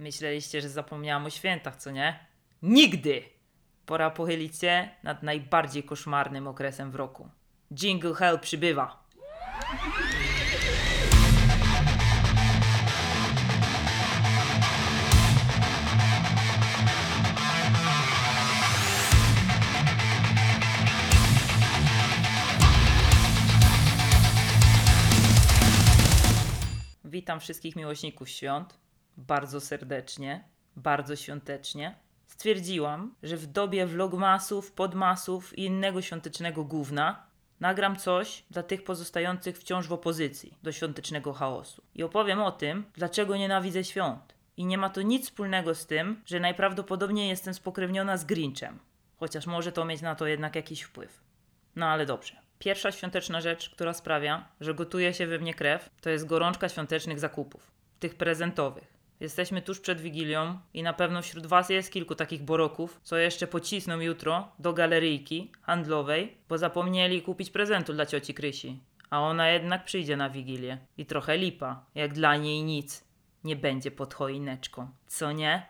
Myśleliście, że zapomniałam o świętach, co nie? Nigdy! Pora pochylić się nad najbardziej koszmarnym okresem w roku. Jingle Hell przybywa. Witam wszystkich miłośników świąt bardzo serdecznie, bardzo świątecznie. Stwierdziłam, że w dobie vlogmasów, podmasów i innego świątecznego gówna nagram coś dla tych pozostających wciąż w opozycji do świątecznego chaosu. I opowiem o tym, dlaczego nienawidzę świąt. I nie ma to nic wspólnego z tym, że najprawdopodobniej jestem spokrewniona z Grinchem. Chociaż może to mieć na to jednak jakiś wpływ. No ale dobrze. Pierwsza świąteczna rzecz, która sprawia, że gotuje się we mnie krew, to jest gorączka świątecznych zakupów. Tych prezentowych. Jesteśmy tuż przed Wigilią i na pewno wśród Was jest kilku takich boroków, co jeszcze pocisną jutro do galeryjki handlowej, bo zapomnieli kupić prezentu dla cioci Krysi. A ona jednak przyjdzie na Wigilię. I trochę lipa, jak dla niej nic nie będzie pod choineczką. Co nie?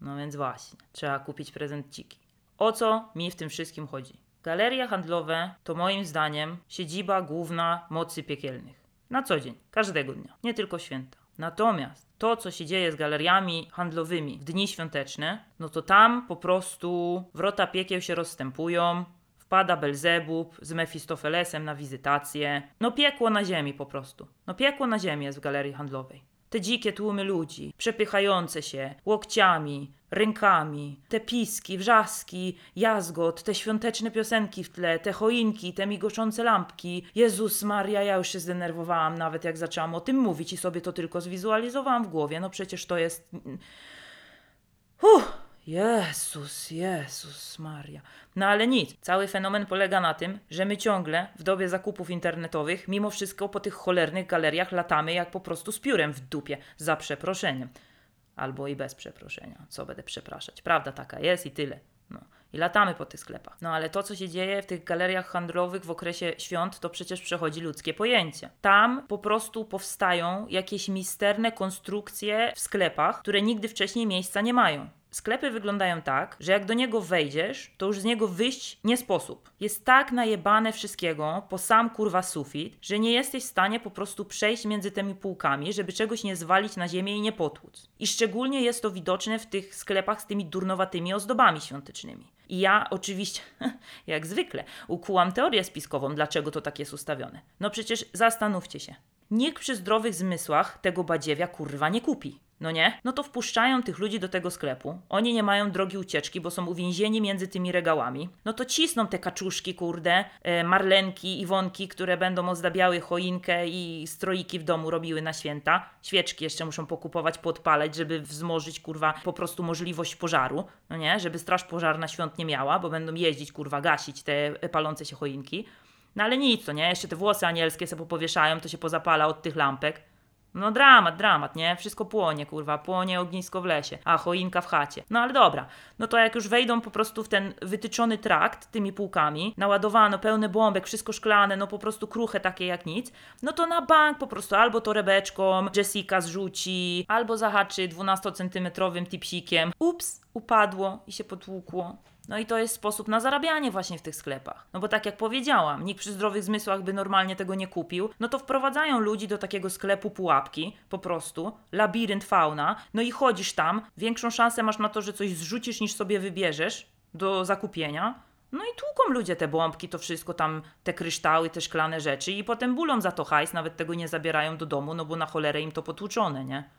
No więc właśnie, trzeba kupić prezenciki. O co mi w tym wszystkim chodzi? Galerie handlowe to moim zdaniem siedziba główna mocy piekielnych. Na co dzień, każdego dnia, nie tylko święta. Natomiast to, co się dzieje z galeriami handlowymi w dni świąteczne, no to tam po prostu wrota piekieł się rozstępują, wpada Belzebub z Mefistofelesem na wizytację. No piekło na ziemi po prostu. No piekło na ziemi jest w galerii handlowej. Te dzikie tłumy ludzi, przepychające się łokciami, rękami, te piski, wrzaski, jazgot, te świąteczne piosenki w tle, te choinki, te migoszące lampki. Jezus Maria, ja już się zdenerwowałam nawet jak zaczęłam o tym mówić i sobie to tylko zwizualizowałam w głowie. No przecież to jest... Uff! Jezus, Jezus Maria. No ale nic. Cały fenomen polega na tym, że my ciągle w dobie zakupów internetowych, mimo wszystko po tych cholernych galeriach latamy jak po prostu z piórem w dupie, za przeproszeniem. Albo i bez przeproszenia. Co będę przepraszać? Prawda taka jest i tyle. No. I latamy po tych sklepach. No ale to, co się dzieje w tych galeriach handlowych w okresie świąt, to przecież przechodzi ludzkie pojęcie. Tam po prostu powstają jakieś misterne konstrukcje w sklepach, które nigdy wcześniej miejsca nie mają. Sklepy wyglądają tak, że jak do niego wejdziesz, to już z niego wyjść nie sposób. Jest tak najebane wszystkiego po sam kurwa sufit, że nie jesteś w stanie po prostu przejść między tymi półkami, żeby czegoś nie zwalić na ziemię i nie potłuc. I szczególnie jest to widoczne w tych sklepach z tymi durnowatymi ozdobami świątecznymi. I ja oczywiście, jak zwykle, ukułam teorię spiskową, dlaczego to tak jest ustawione. No przecież zastanówcie się. Nikt przy zdrowych zmysłach tego badziewia kurwa nie kupi no nie? No to wpuszczają tych ludzi do tego sklepu. Oni nie mają drogi ucieczki, bo są uwięzieni między tymi regałami. No to cisną te kaczuszki, kurde, e, marlenki, iwonki, które będą ozdabiały choinkę i stroiki w domu robiły na święta. Świeczki jeszcze muszą pokupować, podpalać, żeby wzmożyć, kurwa, po prostu możliwość pożaru, no nie? Żeby straż pożarna świąt nie miała, bo będą jeździć, kurwa, gasić te palące się choinki. No ale nic, to nie? Jeszcze te włosy anielskie sobie powieszają, to się pozapala od tych lampek. No dramat, dramat, nie? Wszystko płonie, kurwa, płonie ognisko w lesie, a choinka w chacie. No ale dobra, no to jak już wejdą po prostu w ten wytyczony trakt tymi półkami, naładowano pełny bombek, wszystko szklane, no po prostu kruche takie jak nic, no to na bank po prostu albo torebeczką Jessica zrzuci, albo zahaczy 12-centymetrowym tipsikiem. Ups, upadło i się potłukło. No i to jest sposób na zarabianie właśnie w tych sklepach. No bo tak jak powiedziałam, nikt przy zdrowych zmysłach by normalnie tego nie kupił, no to wprowadzają ludzi do takiego sklepu pułapki, po prostu, labirynt fauna, no i chodzisz tam, większą szansę masz na to, że coś zrzucisz niż sobie wybierzesz do zakupienia, no i tłuką ludzie te bombki, to wszystko tam, te kryształy, te szklane rzeczy i potem bulą za to hajs, nawet tego nie zabierają do domu, no bo na cholerę im to potłuczone, nie?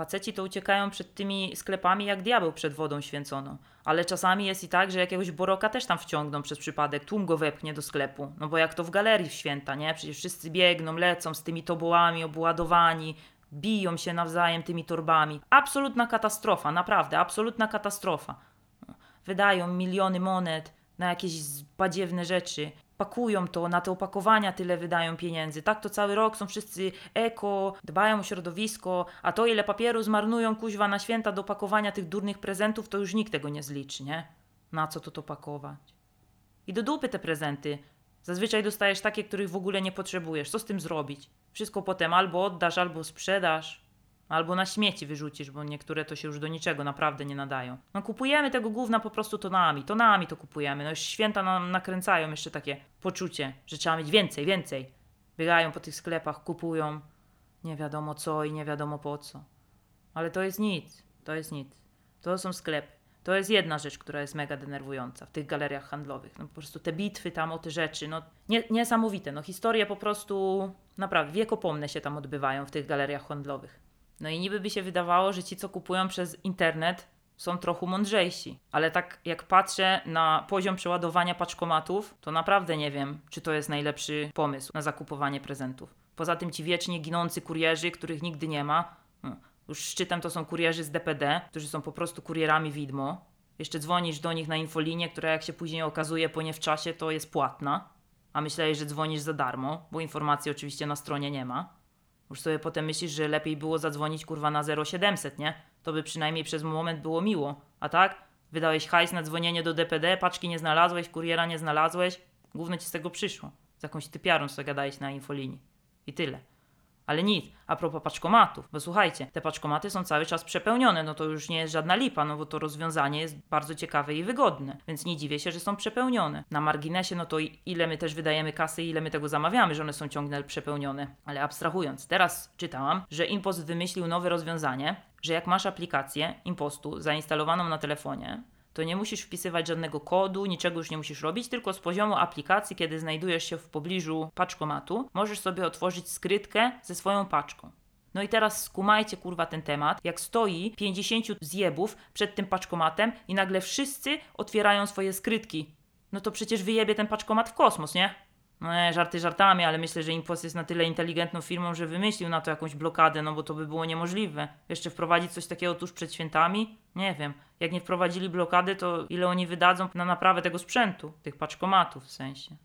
Faceci to uciekają przed tymi sklepami jak diabeł przed wodą święconą. Ale czasami jest i tak, że jakiegoś boroka też tam wciągną przez przypadek, tłum go wepchnie do sklepu. No bo jak to w galerii w święta, nie? Przecież wszyscy biegną, lecą z tymi tobołami obładowani, biją się nawzajem tymi torbami. Absolutna katastrofa, naprawdę, absolutna katastrofa. Wydają miliony monet na jakieś badziewne rzeczy pakują to, na te opakowania tyle wydają pieniędzy. Tak to cały rok są wszyscy eko, dbają o środowisko, a to ile papieru zmarnują kuźwa na święta do pakowania tych durnych prezentów, to już nikt tego nie zliczy, nie? Na co to to pakować? I do dupy te prezenty. Zazwyczaj dostajesz takie, których w ogóle nie potrzebujesz. Co z tym zrobić? Wszystko potem albo oddasz, albo sprzedasz. Albo na śmieci wyrzucisz, bo niektóre to się już do niczego naprawdę nie nadają. No kupujemy tego gówna po prostu tonami, tonami to kupujemy. No już święta nam nakręcają jeszcze takie poczucie, że trzeba mieć więcej, więcej. Biegają po tych sklepach, kupują nie wiadomo co i nie wiadomo po co. Ale to jest nic, to jest nic. To są sklepy. To jest jedna rzecz, która jest mega denerwująca w tych galeriach handlowych. No po prostu te bitwy tam o te rzeczy, no nie, niesamowite. No historie po prostu naprawdę wiekopomne się tam odbywają w tych galeriach handlowych. No i niby by się wydawało, że ci, co kupują przez internet, są trochę mądrzejsi. Ale tak jak patrzę na poziom przeładowania paczkomatów, to naprawdę nie wiem, czy to jest najlepszy pomysł na zakupowanie prezentów. Poza tym ci wiecznie ginący kurierzy, których nigdy nie ma. No, już szczytem to są kurierzy z DPD, którzy są po prostu kurierami widmo. Jeszcze dzwonisz do nich na infolinię, która jak się później okazuje po nie w czasie, to jest płatna. A myślałeś, że dzwonisz za darmo, bo informacji oczywiście na stronie nie ma. Już sobie potem myślisz, że lepiej było zadzwonić kurwa na 0700, nie? To by przynajmniej przez moment było miło. A tak? Wydałeś hajs na dzwonienie do DPD, paczki nie znalazłeś, kuriera nie znalazłeś. Głównie ci z tego przyszło. Z jakąś typiarą sobie gadałeś na infolinii. I tyle. Ale nic, a propos paczkomatów, bo słuchajcie, te paczkomaty są cały czas przepełnione, no to już nie jest żadna lipa, no bo to rozwiązanie jest bardzo ciekawe i wygodne, więc nie dziwię się, że są przepełnione. Na marginesie, no to ile my też wydajemy kasy, ile my tego zamawiamy, że one są ciągle przepełnione. Ale abstrahując, teraz czytałam, że Impost wymyślił nowe rozwiązanie, że jak masz aplikację Impostu zainstalowaną na telefonie, to nie musisz wpisywać żadnego kodu, niczego już nie musisz robić, tylko z poziomu aplikacji, kiedy znajdujesz się w pobliżu paczkomatu, możesz sobie otworzyć skrytkę ze swoją paczką. No i teraz skumajcie kurwa ten temat, jak stoi 50 zjebów przed tym paczkomatem i nagle wszyscy otwierają swoje skrytki. No to przecież wyjebie ten paczkomat w kosmos, nie? No nie, żarty żartami, ale myślę, że Impost jest na tyle inteligentną firmą, że wymyślił na to jakąś blokadę, no bo to by było niemożliwe. Jeszcze wprowadzić coś takiego tuż przed świętami? Nie wiem. Jak nie wprowadzili blokady, to ile oni wydadzą na naprawę tego sprzętu, tych paczkomatów w sensie.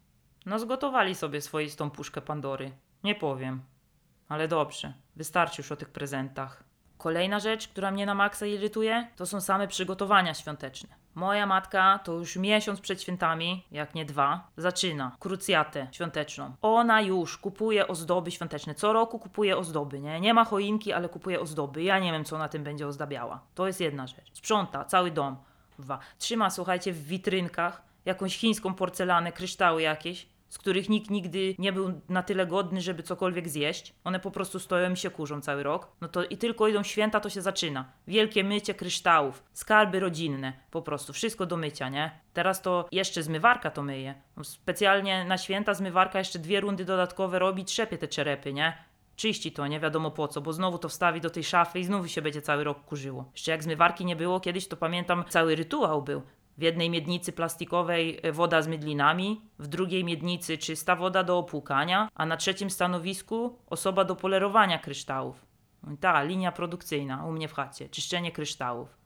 No zgotowali sobie swoistą puszkę Pandory. Nie powiem. Ale dobrze, wystarczy już o tych prezentach. Kolejna rzecz, która mnie na maksa irytuje, to są same przygotowania świąteczne. Moja matka to już miesiąc przed świętami, jak nie dwa, zaczyna krucjatę świąteczną. Ona już kupuje ozdoby świąteczne. Co roku kupuje ozdoby, nie? Nie ma choinki, ale kupuje ozdoby. Ja nie wiem, co na tym będzie ozdabiała. To jest jedna rzecz. Sprząta cały dom. Dwa. Trzyma, słuchajcie, w witrynkach jakąś chińską porcelanę, kryształy jakieś z których nikt nigdy nie był na tyle godny, żeby cokolwiek zjeść. One po prostu stoją i się kurzą cały rok. No to i tylko idą święta, to się zaczyna. Wielkie mycie kryształów, skarby rodzinne, po prostu wszystko do mycia, nie? Teraz to jeszcze zmywarka to myje. Specjalnie na święta zmywarka jeszcze dwie rundy dodatkowe robi, trzepie te czerepy, nie? czyści to, nie wiadomo po co, bo znowu to wstawi do tej szafy i znowu się będzie cały rok kurzyło. Jeszcze jak zmywarki nie było kiedyś, to pamiętam, cały rytuał był. W jednej miednicy plastikowej e, woda z mydlinami, w drugiej miednicy czysta woda do opłukania, a na trzecim stanowisku osoba do polerowania kryształów. Ta linia produkcyjna u mnie w chacie, czyszczenie kryształów.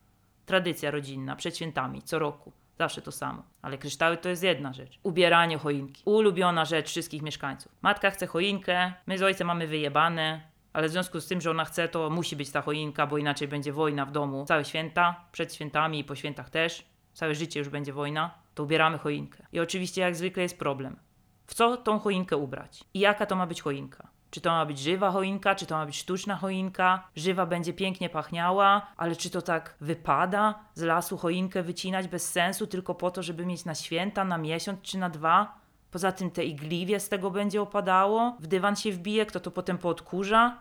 Tradycja rodzinna, przed świętami, co roku. Zawsze to samo. Ale kryształy to jest jedna rzecz. Ubieranie choinki. Ulubiona rzecz wszystkich mieszkańców. Matka chce choinkę, my z ojcem mamy wyjebane, ale w związku z tym, że ona chce, to musi być ta choinka, bo inaczej będzie wojna w domu. Całe święta, przed świętami i po świętach też całe życie już będzie wojna, to ubieramy choinkę. I oczywiście jak zwykle jest problem. W co tą choinkę ubrać? I jaka to ma być choinka? Czy to ma być żywa choinka, czy to ma być sztuczna choinka? Żywa będzie pięknie pachniała, ale czy to tak wypada z lasu choinkę wycinać bez sensu tylko po to, żeby mieć na święta, na miesiąc czy na dwa? Poza tym te igliwie z tego będzie opadało, w dywan się wbije, kto to potem poodkurza?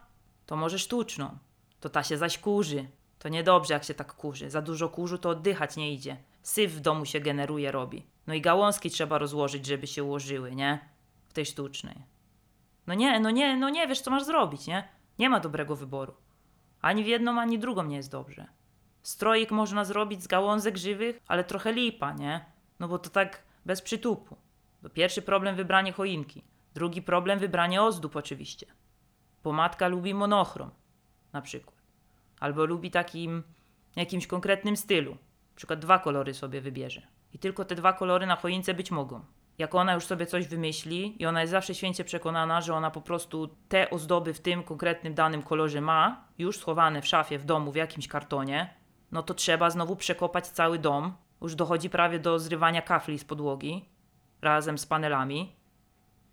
To może sztuczną. To ta się zaś kurzy. To niedobrze, jak się tak kurzy. Za dużo kurzu to oddychać nie idzie. Syf w domu się generuje, robi. No i gałązki trzeba rozłożyć, żeby się ułożyły, nie? W tej sztucznej. No nie, no nie, no nie wiesz, co masz zrobić, nie? Nie ma dobrego wyboru. Ani w jedną, ani drugą nie jest dobrze. Stroik można zrobić z gałązek żywych, ale trochę lipa, nie? No bo to tak bez przytupu. To pierwszy problem wybranie choinki. Drugi problem wybranie ozdób oczywiście. Bo matka lubi monochrom, na przykład. Albo lubi takim jakimś konkretnym stylu przykład dwa kolory sobie wybierze. I tylko te dwa kolory na choince być mogą. Jak ona już sobie coś wymyśli i ona jest zawsze święcie przekonana, że ona po prostu te ozdoby w tym konkretnym danym kolorze ma, już schowane w szafie w domu w jakimś kartonie, no to trzeba znowu przekopać cały dom. Już dochodzi prawie do zrywania kafli z podłogi razem z panelami.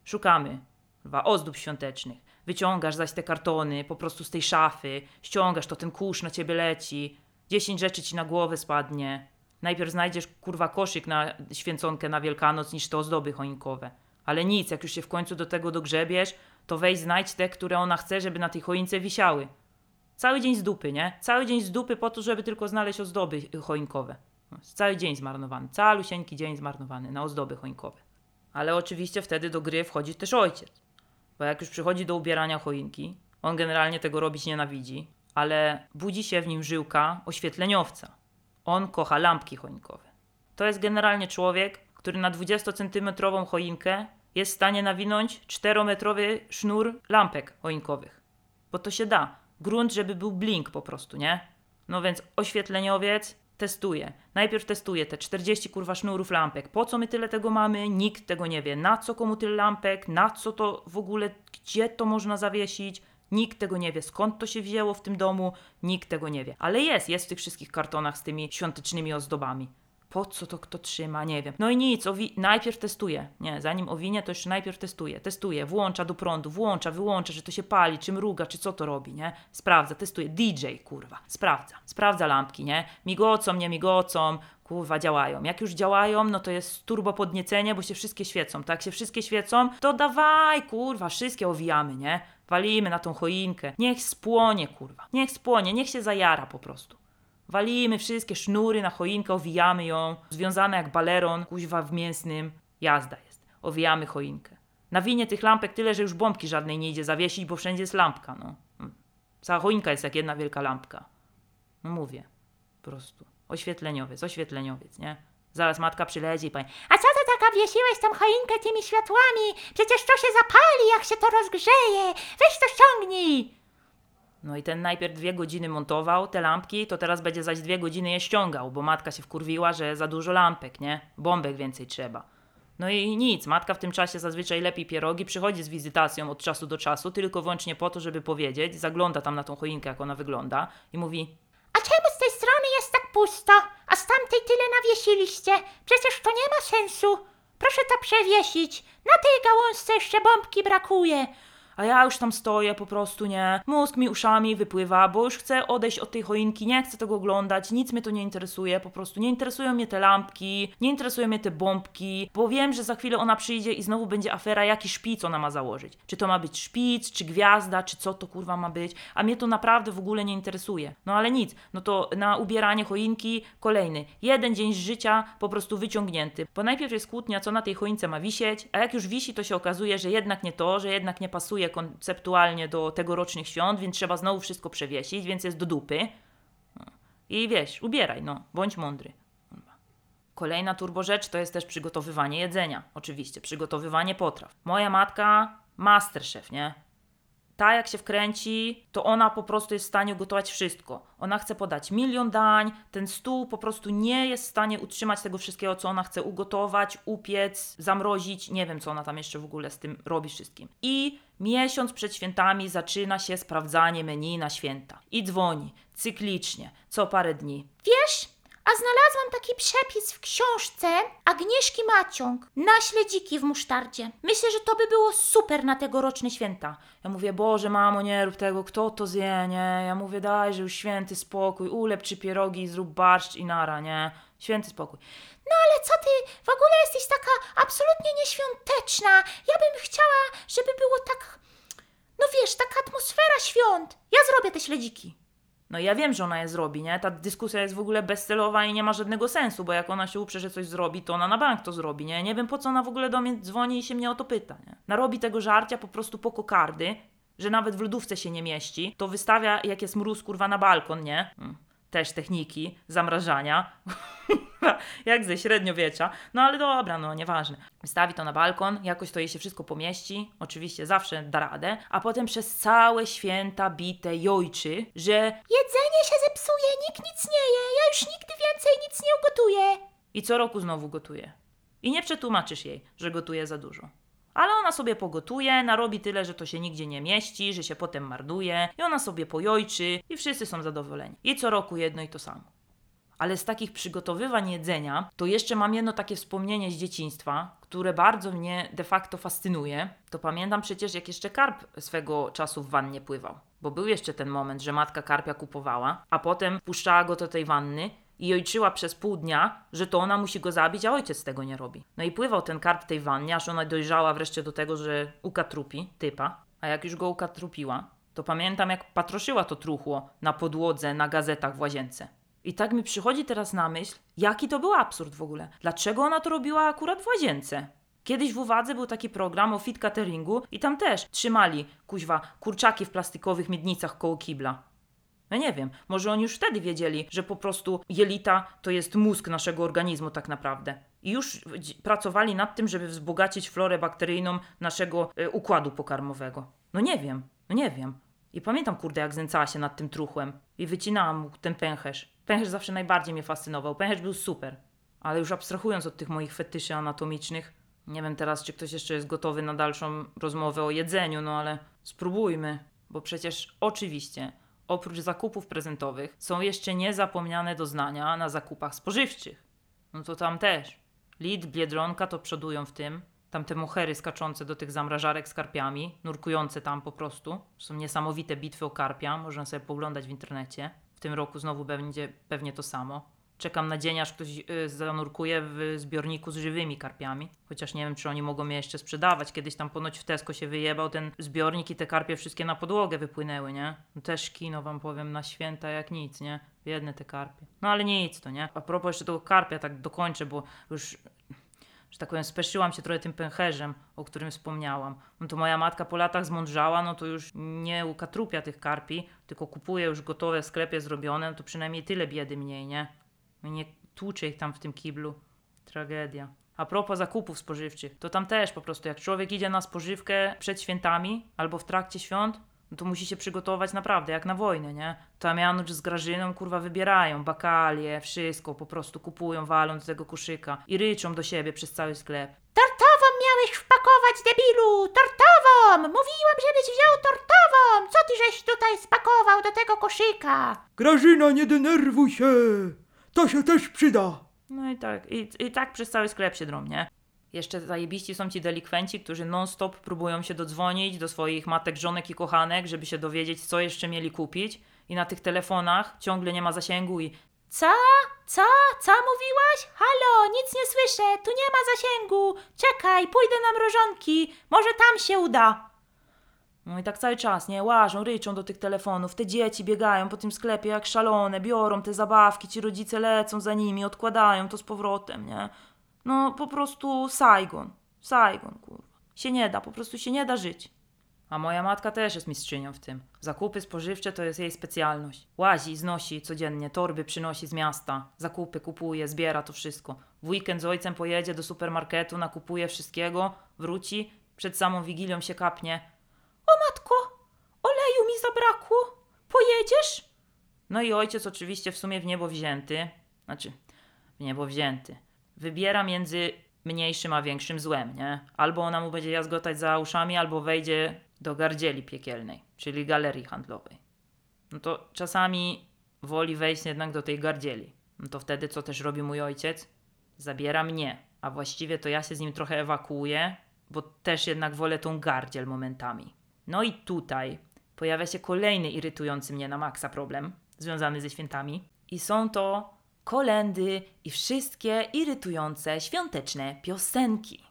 Szukamy dwa ozdób świątecznych. Wyciągasz zaś te kartony po prostu z tej szafy, ściągasz, to ten kurz na ciebie leci, 10 rzeczy ci na głowę spadnie. Najpierw znajdziesz kurwa koszyk na święconkę na Wielkanoc niż te ozdoby choinkowe. Ale nic, jak już się w końcu do tego dogrzebiesz, to weź znajdź te, które ona chce, żeby na tej choince wisiały. Cały dzień z dupy, nie? Cały dzień z dupy po to, żeby tylko znaleźć ozdoby choinkowe. Cały dzień zmarnowany. Calusieńki dzień zmarnowany na ozdoby choinkowe. Ale oczywiście wtedy do gry wchodzi też ojciec. Bo jak już przychodzi do ubierania choinki, on generalnie tego robić nienawidzi, ale budzi się w nim żyłka oświetleniowca. On kocha lampki choinkowe. To jest generalnie człowiek, który na 20-centymetrową choinkę jest w stanie nawinąć 4-metrowy sznur lampek choinkowych. Bo to się da. Grunt, żeby był blink po prostu, nie? No więc oświetleniowiec testuje. Najpierw testuje te 40 kurwa sznurów lampek. Po co my tyle tego mamy? Nikt tego nie wie. Na co komu tyle lampek? Na co to w ogóle, gdzie to można zawiesić? Nikt tego nie wie. Skąd to się wzięło w tym domu? Nikt tego nie wie. Ale jest, jest w tych wszystkich kartonach z tymi świątecznymi ozdobami. Po co to kto trzyma? Nie wiem. No i nic, owi- najpierw testuje. Nie, zanim owinie, to jeszcze najpierw testuje. Testuje, włącza do prądu, włącza, wyłącza, że to się pali, czy mruga, czy co to robi, nie? Sprawdza, testuje. DJ, kurwa, sprawdza. Sprawdza lampki, nie? Migocą, nie migocą, kurwa, działają. Jak już działają, no to jest turbo podniecenie, bo się wszystkie świecą. Tak, się wszystkie świecą, to dawaj, kurwa, wszystkie owijamy, nie? Walimy na tą choinkę. Niech spłonie, kurwa. Niech spłonie, niech się zajara po prostu. Walimy wszystkie sznury na choinkę, owijamy ją, związane jak baleron, kuźwa w mięsnym. Jazda jest. Owijamy choinkę. Na winie tych lampek tyle, że już bombki żadnej nie idzie zawiesić, bo wszędzie jest lampka, no. Cała choinka jest jak jedna wielka lampka. No mówię. Po prostu. Oświetleniowiec, oświetleniowiec, nie? Zaraz matka przyleci i powie, A co ty tak obwiesiłeś tą choinkę tymi światłami? Przecież to się zapali, jak się to rozgrzeje. Weź to ściągnij. No i ten najpierw dwie godziny montował te lampki, to teraz będzie zaś dwie godziny je ściągał, bo matka się wkurwiła, że za dużo lampek, nie? Bombek więcej trzeba. No i nic, matka w tym czasie zazwyczaj lepi pierogi, przychodzi z wizytacją od czasu do czasu, tylko wyłącznie po to, żeby powiedzieć, zagląda tam na tą choinkę, jak ona wygląda i mówi A czemu pusto, a z tamtej tyle nawiesiliście? Przecież to nie ma sensu. Proszę to przewiesić. Na tej gałązce jeszcze bombki brakuje. A ja już tam stoję po prostu, nie? Mózg mi uszami wypływa, bo już chcę odejść od tej choinki, nie chcę tego oglądać, nic mnie to nie interesuje, po prostu nie interesują mnie te lampki, nie interesują mnie te bombki, bo wiem, że za chwilę ona przyjdzie i znowu będzie afera, jaki szpic ona ma założyć. Czy to ma być szpic, czy gwiazda, czy co to kurwa ma być, a mnie to naprawdę w ogóle nie interesuje. No ale nic, no to na ubieranie choinki kolejny, jeden dzień z życia po prostu wyciągnięty, bo najpierw jest kłótnia, co na tej choince ma wisieć, a jak już wisi, to się okazuje, że jednak nie to, że jednak nie pasuje konceptualnie do tegorocznych świąt, więc trzeba znowu wszystko przewiesić, więc jest do dupy. I wiesz, ubieraj, no, bądź mądry. Kolejna turbo rzecz to jest też przygotowywanie jedzenia. Oczywiście, przygotowywanie potraw. Moja matka, masterchef, nie? Ta jak się wkręci, to ona po prostu jest w stanie ugotować wszystko. Ona chce podać milion dań, ten stół po prostu nie jest w stanie utrzymać tego wszystkiego, co ona chce ugotować, upiec, zamrozić. Nie wiem, co ona tam jeszcze w ogóle z tym robi wszystkim. I miesiąc przed świętami zaczyna się sprawdzanie menu na święta. I dzwoni, cyklicznie, co parę dni. Wiesz, a znalazłam taki przepis w książce Agnieszki Maciąg na śledziki w musztardzie. Myślę, że to by było super na tegoroczne święta. Ja mówię, Boże, mamo, nie rób tego, kto to zje, nie? Ja mówię, daj, że już święty spokój, ulep trzy pierogi, zrób barszcz i nara, nie? Święty spokój. No ale co ty, w ogóle jesteś taka absolutnie nieświąteczna. Ja bym chciała, żeby było tak, no wiesz, taka atmosfera świąt. Ja zrobię te śledziki. No ja wiem, że ona je zrobi, nie? Ta dyskusja jest w ogóle bezcelowa i nie ma żadnego sensu, bo jak ona się uprze, że coś zrobi, to ona na bank to zrobi, nie? Nie wiem, po co ona w ogóle do mnie dzwoni i się mnie o to pyta, nie? Narobi tego żarcia po prostu po kokardy, że nawet w lodówce się nie mieści, to wystawia, jak jest mróz, kurwa, na balkon, nie? Mm. Też techniki zamrażania, jak ze średniowiecza, no ale dobra, no nieważne. Wystawi to na balkon, jakoś to jej się wszystko pomieści, oczywiście zawsze da radę, a potem przez całe święta bite jojczy, że Jedzenie się zepsuje, nikt nic nie je. Ja już nigdy więcej nic nie ugotuję. I co roku znowu gotuje. I nie przetłumaczysz jej, że gotuje za dużo. Ale ona sobie pogotuje, narobi tyle, że to się nigdzie nie mieści, że się potem marnuje, i ona sobie pojojczy, i wszyscy są zadowoleni. I co roku jedno i to samo. Ale z takich przygotowywań jedzenia, to jeszcze mam jedno takie wspomnienie z dzieciństwa, które bardzo mnie de facto fascynuje. To pamiętam przecież, jak jeszcze karp swego czasu w wannie pływał. Bo był jeszcze ten moment, że matka karpia kupowała, a potem puszczała go do tej wanny i ojczyła przez pół dnia, że to ona musi go zabić, a ojciec tego nie robi. No i pływał ten karp w tej wannie, aż ona dojrzała wreszcie do tego, że ukatrupi typa, a jak już go ukatrupiła, to pamiętam jak patroszyła to truchło na podłodze, na gazetach w łazience. I tak mi przychodzi teraz na myśl, jaki to był absurd w ogóle. Dlaczego ona to robiła akurat w łazience? Kiedyś w Uwadze był taki program o fit cateringu i tam też trzymali, kuźwa, kurczaki w plastikowych miednicach koło kibla. Ja nie wiem, może oni już wtedy wiedzieli, że po prostu jelita to jest mózg naszego organizmu tak naprawdę. I już pracowali nad tym, żeby wzbogacić florę bakteryjną naszego y, układu pokarmowego. No nie wiem, no nie wiem. I pamiętam, kurde, jak znęcała się nad tym truchłem i wycinałam mu ten pęcherz. Pęcherz zawsze najbardziej mnie fascynował. Pęcherz był super. Ale już abstrahując od tych moich fetyszy anatomicznych, nie wiem teraz, czy ktoś jeszcze jest gotowy na dalszą rozmowę o jedzeniu, no ale spróbujmy. Bo przecież oczywiście, oprócz zakupów prezentowych, są jeszcze niezapomniane doznania na zakupach spożywczych. No to tam też. Lid, Biedronka to przodują w tym. Tam te mohery skaczące do tych zamrażarek z karpiami, nurkujące tam po prostu. Są niesamowite bitwy o karpia, można sobie poglądać w internecie. W tym roku znowu będzie pewnie to samo. Czekam na dzień, aż ktoś y, zanurkuje w zbiorniku z żywymi karpiami. Chociaż nie wiem, czy oni mogą je jeszcze sprzedawać. Kiedyś tam ponoć w Tesco się wyjebał ten zbiornik i te karpie wszystkie na podłogę wypłynęły, nie? No też kino wam powiem na święta jak nic, nie? Jedne te karpie. No ale nic to, nie? A propos jeszcze tego karpia, tak dokończę, bo już że tak powiem, speszyłam się trochę tym pęcherzem, o którym wspomniałam. No to moja matka po latach zmądrzała, no to już nie ukatrupia tych karpi, tylko kupuje już gotowe w sklepie zrobione, no to przynajmniej tyle biedy mniej, nie? No nie tłucze ich tam w tym kiblu. Tragedia. A propos zakupów spożywczych, to tam też po prostu jak człowiek idzie na spożywkę przed świętami albo w trakcie świąt, no to musi się przygotować naprawdę jak na wojnę, nie? To Janusz z Grażyną kurwa wybierają bakalie, wszystko, po prostu kupują, walą do tego koszyka i ryczą do siebie przez cały sklep. Tortową miałeś wpakować, debilu! Tortową! Mówiłam, żebyś wziął tortową! Co ty żeś tutaj spakował do tego koszyka? Grażyna, nie denerwuj się! To się też przyda! No i tak, i, i tak przez cały sklep się drą, nie? Jeszcze zajebiści są ci delikwenci, którzy non-stop próbują się dodzwonić do swoich matek, żonek i kochanek, żeby się dowiedzieć, co jeszcze mieli kupić. I na tych telefonach ciągle nie ma zasięgu i Co? Co? Co mówiłaś? Halo, nic nie słyszę, tu nie ma zasięgu. Czekaj, pójdę na mrożonki, może tam się uda. No i tak cały czas, nie? Łażą, ryczą do tych telefonów. Te dzieci biegają po tym sklepie jak szalone, biorą te zabawki, ci rodzice lecą za nimi, odkładają to z powrotem, nie? No po prostu Saigon. Saigon, kurwa. Się nie da, po prostu się nie da żyć. A moja matka też jest mistrzynią w tym. Zakupy spożywcze to jest jej specjalność. Łazi, znosi codziennie, torby przynosi z miasta, zakupy kupuje, zbiera to wszystko. W weekend z ojcem pojedzie do supermarketu, nakupuje wszystkiego, wróci, przed samą wigilią się kapnie. O matko, oleju mi zabrakło. Pojedziesz? No i ojciec oczywiście w sumie w niebo wzięty, znaczy w niebo wzięty, wybiera między mniejszym a większym złem, nie? Albo ona mu będzie jazgotać za uszami, albo wejdzie do gardzieli piekielnej, czyli galerii handlowej. No to czasami woli wejść jednak do tej gardzieli. No to wtedy co też robi mój ojciec? Zabiera mnie, a właściwie to ja się z nim trochę ewakuuję, bo też jednak wolę tą gardziel momentami. No i tutaj pojawia się kolejny irytujący mnie na maksa problem związany ze świętami. I są to kolendy i wszystkie irytujące świąteczne piosenki.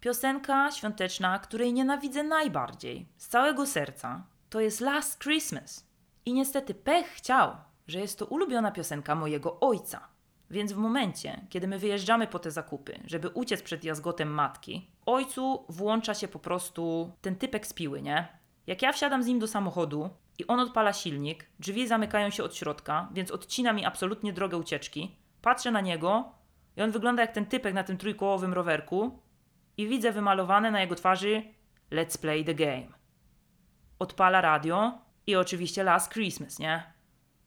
Piosenka świąteczna, której nienawidzę najbardziej, z całego serca, to jest Last Christmas. I niestety pech chciał, że jest to ulubiona piosenka mojego ojca. Więc w momencie, kiedy my wyjeżdżamy po te zakupy, żeby uciec przed jazgotem matki, ojcu włącza się po prostu ten typek z piły, nie? Jak ja wsiadam z nim do samochodu i on odpala silnik, drzwi zamykają się od środka, więc odcina mi absolutnie drogę ucieczki. Patrzę na niego i on wygląda jak ten typek na tym trójkołowym rowerku i widzę wymalowane na jego twarzy Let's play the game. Odpala radio i oczywiście Last Christmas, nie?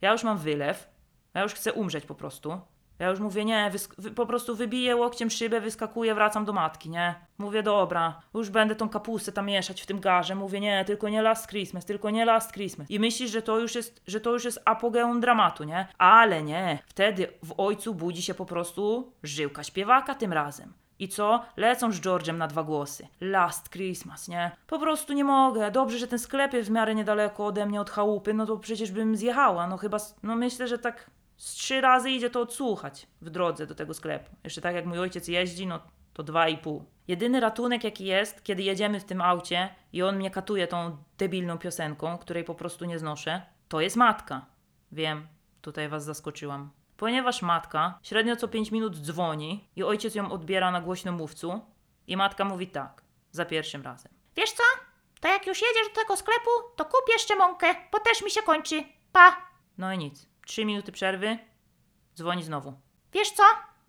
Ja już mam wylew, ja już chcę umrzeć po prostu. Ja już mówię, nie, po prostu wybiję łokciem szybę, wyskakuję, wracam do matki, nie? Mówię, dobra, już będę tą kapustę tam mieszać w tym garze. Mówię, nie, tylko nie Last Christmas, tylko nie Last Christmas. I myślisz, że to już jest, że to już jest apogeum dramatu, nie? Ale nie, wtedy w ojcu budzi się po prostu żyłka śpiewaka tym razem. I co? Lecą z George'em na dwa głosy. Last Christmas, nie? Po prostu nie mogę. Dobrze, że ten sklep jest w miarę niedaleko ode mnie, od chałupy, no to przecież bym zjechała. No chyba, no myślę, że tak z trzy razy idzie to odsłuchać w drodze do tego sklepu. Jeszcze tak jak mój ojciec jeździ, no to dwa i pół. Jedyny ratunek jaki jest, kiedy jedziemy w tym aucie i on mnie katuje tą debilną piosenką, której po prostu nie znoszę, to jest matka. Wiem, tutaj was zaskoczyłam. Ponieważ matka średnio co 5 minut dzwoni i ojciec ją odbiera na głośnomówcu i matka mówi tak, za pierwszym razem. Wiesz co? To jak już jedziesz do tego sklepu, to kup jeszcze mąkę, bo też mi się kończy. Pa! No i nic. 3 minuty przerwy, dzwoni znowu. Wiesz co?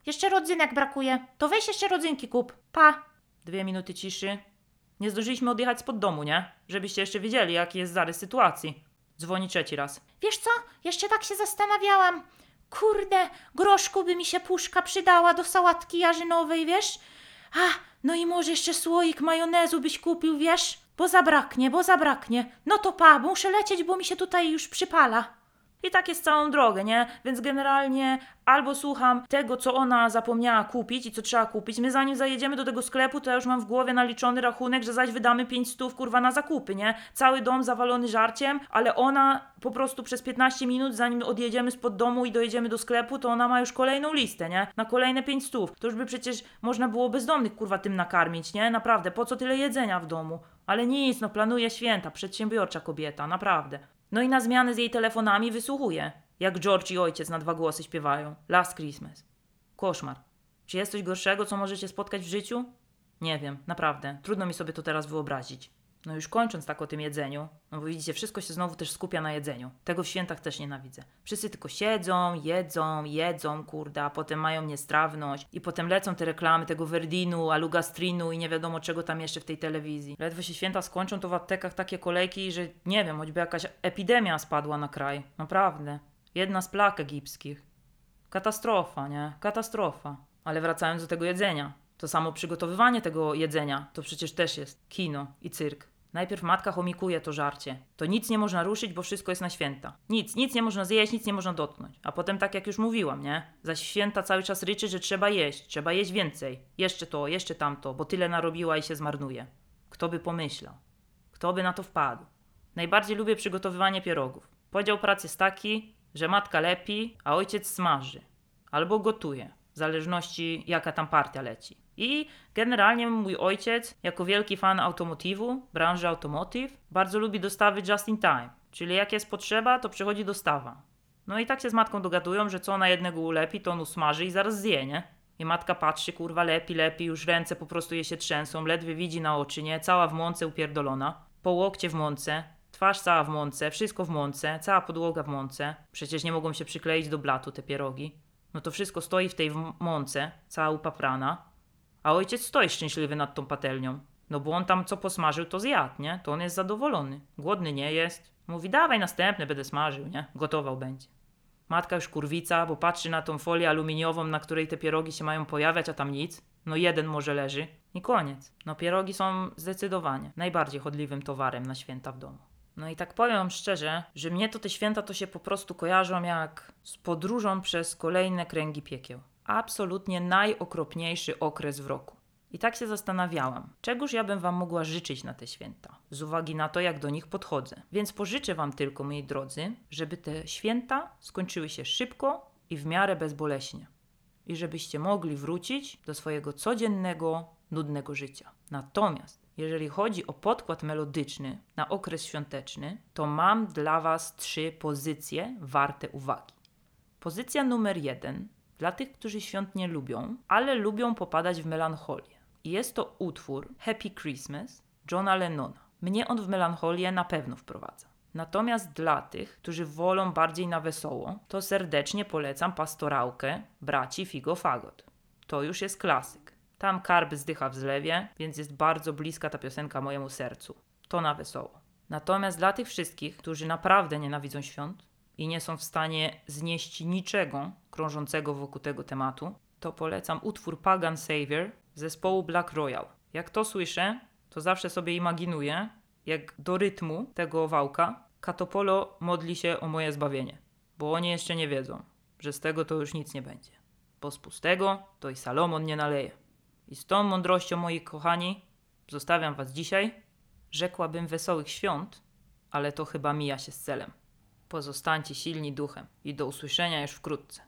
Jeszcze rodzynek brakuje. To weź jeszcze rodzynki kup. Pa! Dwie minuty ciszy. Nie zdążyliśmy odjechać spod domu, nie? Żebyście jeszcze wiedzieli, jaki jest zarys sytuacji. Dzwoni trzeci raz. Wiesz co? Jeszcze tak się zastanawiałam. Kurde, groszku by mi się puszka przydała do sałatki jarzynowej, wiesz? A, no i może jeszcze słoik majonezu byś kupił, wiesz? Bo zabraknie, bo zabraknie. No to pa, muszę lecieć, bo mi się tutaj już przypala. I tak jest całą drogę, nie? Więc generalnie albo słucham tego, co ona zapomniała kupić i co trzeba kupić. My zanim zajedziemy do tego sklepu, to ja już mam w głowie naliczony rachunek, że zaś wydamy 5 stów, kurwa, na zakupy, nie? Cały dom zawalony żarciem, ale ona po prostu przez 15 minut, zanim odjedziemy spod domu i dojedziemy do sklepu, to ona ma już kolejną listę, nie? Na kolejne 5 stów. To już by przecież można było bezdomnych, kurwa, tym nakarmić, nie? Naprawdę, po co tyle jedzenia w domu? Ale nic, no planuje święta, przedsiębiorcza kobieta, naprawdę. No i na zmiany z jej telefonami wysłuchuje, jak George i ojciec na dwa głosy śpiewają. Last Christmas. Koszmar. Czy jest coś gorszego, co możecie spotkać w życiu? Nie wiem, naprawdę. Trudno mi sobie to teraz wyobrazić. No już kończąc tak o tym jedzeniu, no bo widzicie, wszystko się znowu też skupia na jedzeniu. Tego w świętach też nienawidzę. Wszyscy tylko siedzą, jedzą, jedzą, kurde, a potem mają niestrawność i potem lecą te reklamy tego Verdinu, Alugastrinu i nie wiadomo czego tam jeszcze w tej telewizji. Ledwo się święta skończą, to w aptekach takie kolejki, że nie wiem, choćby jakaś epidemia spadła na kraj. Naprawdę. Jedna z plag egipskich. Katastrofa, nie? Katastrofa. Ale wracając do tego jedzenia. To samo przygotowywanie tego jedzenia to przecież też jest kino i cyrk. Najpierw matka chomikuje to żarcie. To nic nie można ruszyć, bo wszystko jest na święta. Nic, nic nie można zjeść, nic nie można dotknąć. A potem tak jak już mówiłam, nie? Zaś święta cały czas ryczy, że trzeba jeść, trzeba jeść więcej. Jeszcze to, jeszcze tamto, bo tyle narobiła i się zmarnuje. Kto by pomyślał? Kto by na to wpadł? Najbardziej lubię przygotowywanie pierogów. Podział pracy jest taki, że matka lepi, a ojciec smaży. Albo gotuje, w zależności jaka tam partia leci. I generalnie mój ojciec, jako wielki fan automotywu, branży automotive, bardzo lubi dostawy just in time. Czyli jak jest potrzeba, to przychodzi dostawa. No i tak się z matką dogadują, że co ona jednego ulepi, to on usmaży i zaraz zje, nie? I matka patrzy, kurwa, lepi, lepi, już ręce po prostu jej się trzęsą, ledwie widzi na oczy, nie? Cała w mące upierdolona, po łokcie w mące, twarz cała w mące, wszystko w mące, cała podłoga w mące. Przecież nie mogą się przykleić do blatu te pierogi. No to wszystko stoi w tej mące, cała upaprana. A ojciec stoi szczęśliwy nad tą patelnią. No bo on tam co posmażył, to zjadł, nie? To on jest zadowolony. Głodny nie jest. Mówi, dawaj następne, będę smażył, nie? Gotował będzie. Matka już kurwica, bo patrzy na tą folię aluminiową, na której te pierogi się mają pojawiać, a tam nic. No jeden może leży. I koniec. No pierogi są zdecydowanie najbardziej chodliwym towarem na święta w domu. No i tak powiem szczerze, że mnie to te święta to się po prostu kojarzą jak z podróżą przez kolejne kręgi piekieł. Absolutnie najokropniejszy okres w roku. I tak się zastanawiałam, czegoż ja bym wam mogła życzyć na te święta, z uwagi na to, jak do nich podchodzę. Więc pożyczę wam tylko, moi drodzy, żeby te święta skończyły się szybko i w miarę bezboleśnie. I żebyście mogli wrócić do swojego codziennego, nudnego życia. Natomiast jeżeli chodzi o podkład melodyczny na okres świąteczny, to mam dla Was trzy pozycje warte uwagi. Pozycja numer jeden dla tych, którzy świąt nie lubią, ale lubią popadać w melancholię. Jest to utwór Happy Christmas Johna Lennona. Mnie on w melancholię na pewno wprowadza. Natomiast dla tych, którzy wolą bardziej na wesoło, to serdecznie polecam pastorałkę braci Figo Fagot. To już jest klasyk. Tam karb zdycha w zlewie, więc jest bardzo bliska ta piosenka mojemu sercu. To na wesoło. Natomiast dla tych wszystkich, którzy naprawdę nienawidzą świąt, i nie są w stanie znieść niczego krążącego wokół tego tematu, to polecam utwór Pagan Savior zespołu Black Royal. Jak to słyszę, to zawsze sobie imaginuję, jak do rytmu tego wałka Katopolo modli się o moje zbawienie, bo oni jeszcze nie wiedzą, że z tego to już nic nie będzie, bo z pustego to i Salomon nie naleje. I z tą mądrością, moi kochani, zostawiam was dzisiaj. Rzekłabym wesołych świąt, ale to chyba mija się z celem. Pozostańcie silni duchem i do usłyszenia już wkrótce.